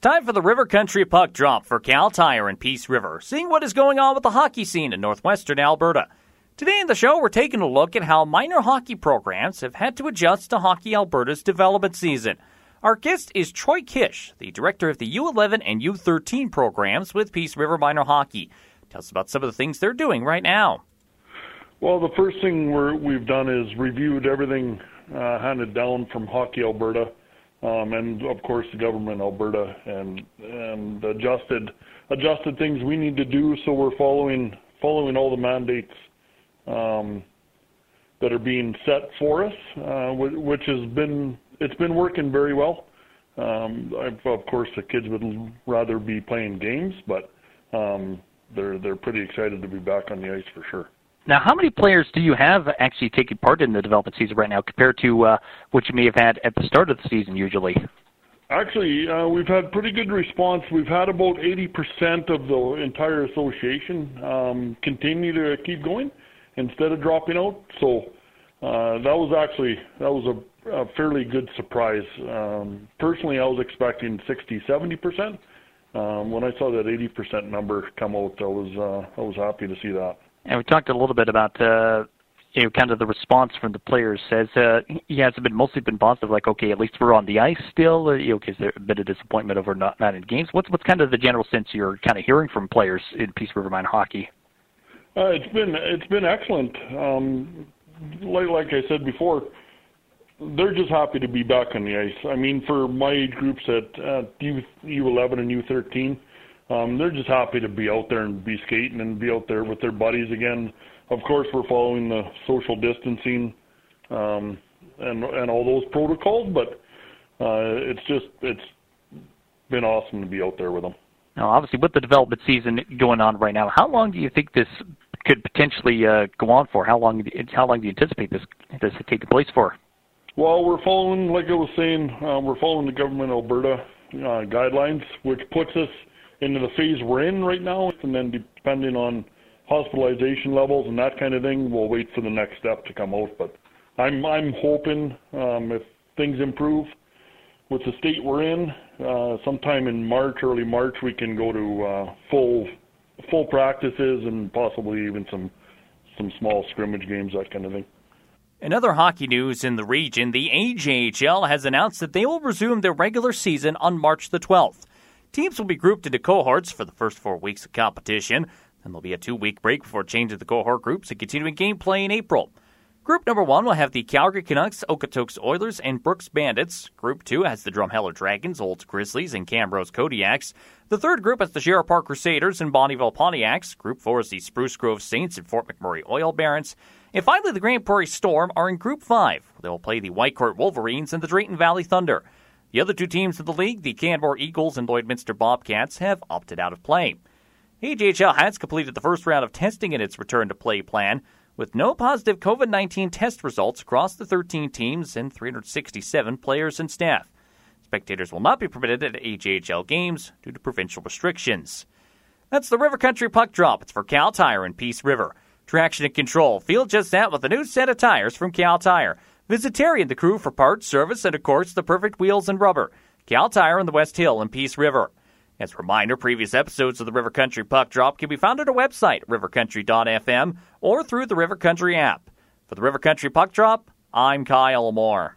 time for the River Country Puck Drop for Kal Tire and Peace River, seeing what is going on with the hockey scene in northwestern Alberta. Today in the show, we're taking a look at how minor hockey programs have had to adjust to Hockey Alberta's development season. Our guest is Troy Kish, the director of the U11 and U13 programs with Peace River Minor Hockey. Tell us about some of the things they're doing right now. Well, the first thing we have done is reviewed everything uh, handed down from Hockey Alberta um, and of course the government Alberta and and adjusted adjusted things we need to do so we're following following all the mandates um, that are being set for us, uh, which has been it's been working very well. Um, of course, the kids would rather be playing games, but um, they're they're pretty excited to be back on the ice for sure. Now, how many players do you have actually taking part in the development season right now compared to uh, what you may have had at the start of the season usually? Actually, uh, we've had pretty good response. We've had about 80% of the entire association um, continue to keep going instead of dropping out. So uh, that was actually that was a, a fairly good surprise. Um, personally, I was expecting 60, 70%. Um, when I saw that 80% number come out, I was uh, I was happy to see that. And we talked a little bit about uh, you know kind of the response from the players. Says uh, yeah, it's been mostly been positive. Like okay, at least we're on the ice still. Uh, you know, is there a bit of disappointment over not not in games? What's what's kind of the general sense you're kind of hearing from players in Peace River Minor hockey? Uh, it's been it's been excellent. Um, like like I said before, they're just happy to be back on the ice. I mean, for my age groups at uh, U U11 and U13 um, they're just happy to be out there and be skating and be out there with their buddies again. Of course, we're following the social distancing um, and and all those protocols, but uh, it's just it's been awesome to be out there with them. Now, obviously, with the development season going on right now, how long do you think this could potentially uh, go on for? How long? How long do you anticipate this this taking place for? Well, we're following, like I was saying, uh, we're following the government of Alberta uh, guidelines, which puts us into the phase we're in right now, and then depending on hospitalization levels and that kind of thing, we'll wait for the next step to come out. But I'm I'm hoping um, if things improve with the state we're in, uh, sometime in March, early March, we can go to uh, full full practices and possibly even some some small scrimmage games, that kind of thing. In other hockey news in the region, the AJHL has announced that they will resume their regular season on March the 12th. Teams will be grouped into cohorts for the first four weeks of competition. Then there'll be a two week break before changing the cohort groups and continuing gameplay in April. Group number one will have the Calgary Canucks, Okotoks Oilers, and Brooks Bandits. Group two has the Drumheller Dragons, Olds Grizzlies, and Camrose Kodiaks. The third group has the Sherwood Park Crusaders and Bonnyville Pontiacs. Group four is the Spruce Grove Saints and Fort McMurray Oil Barons. And finally, the Grande Prairie Storm are in Group five. They will play the Whitecourt Wolverines and the Drayton Valley Thunder. The other two teams in the league, the Canmore Eagles and Lloydminster Bobcats, have opted out of play. AJHL has completed the first round of testing in its return to play plan, with no positive COVID 19 test results across the 13 teams and 367 players and staff. Spectators will not be permitted at AJHL games due to provincial restrictions. That's the River Country Puck Drop. It's for Kal Tire and Peace River. Traction and control. Feel just that with a new set of tires from Kal Tire. Visit Terry and the crew for parts, service, and of course, the perfect wheels and rubber. Kal Tire on the West Hill and Peace River. As a reminder, previous episodes of the River Country Puck Drop can be found at our website, rivercountry.fm, or through the River Country app. For the River Country Puck Drop, I'm Kyle Moore.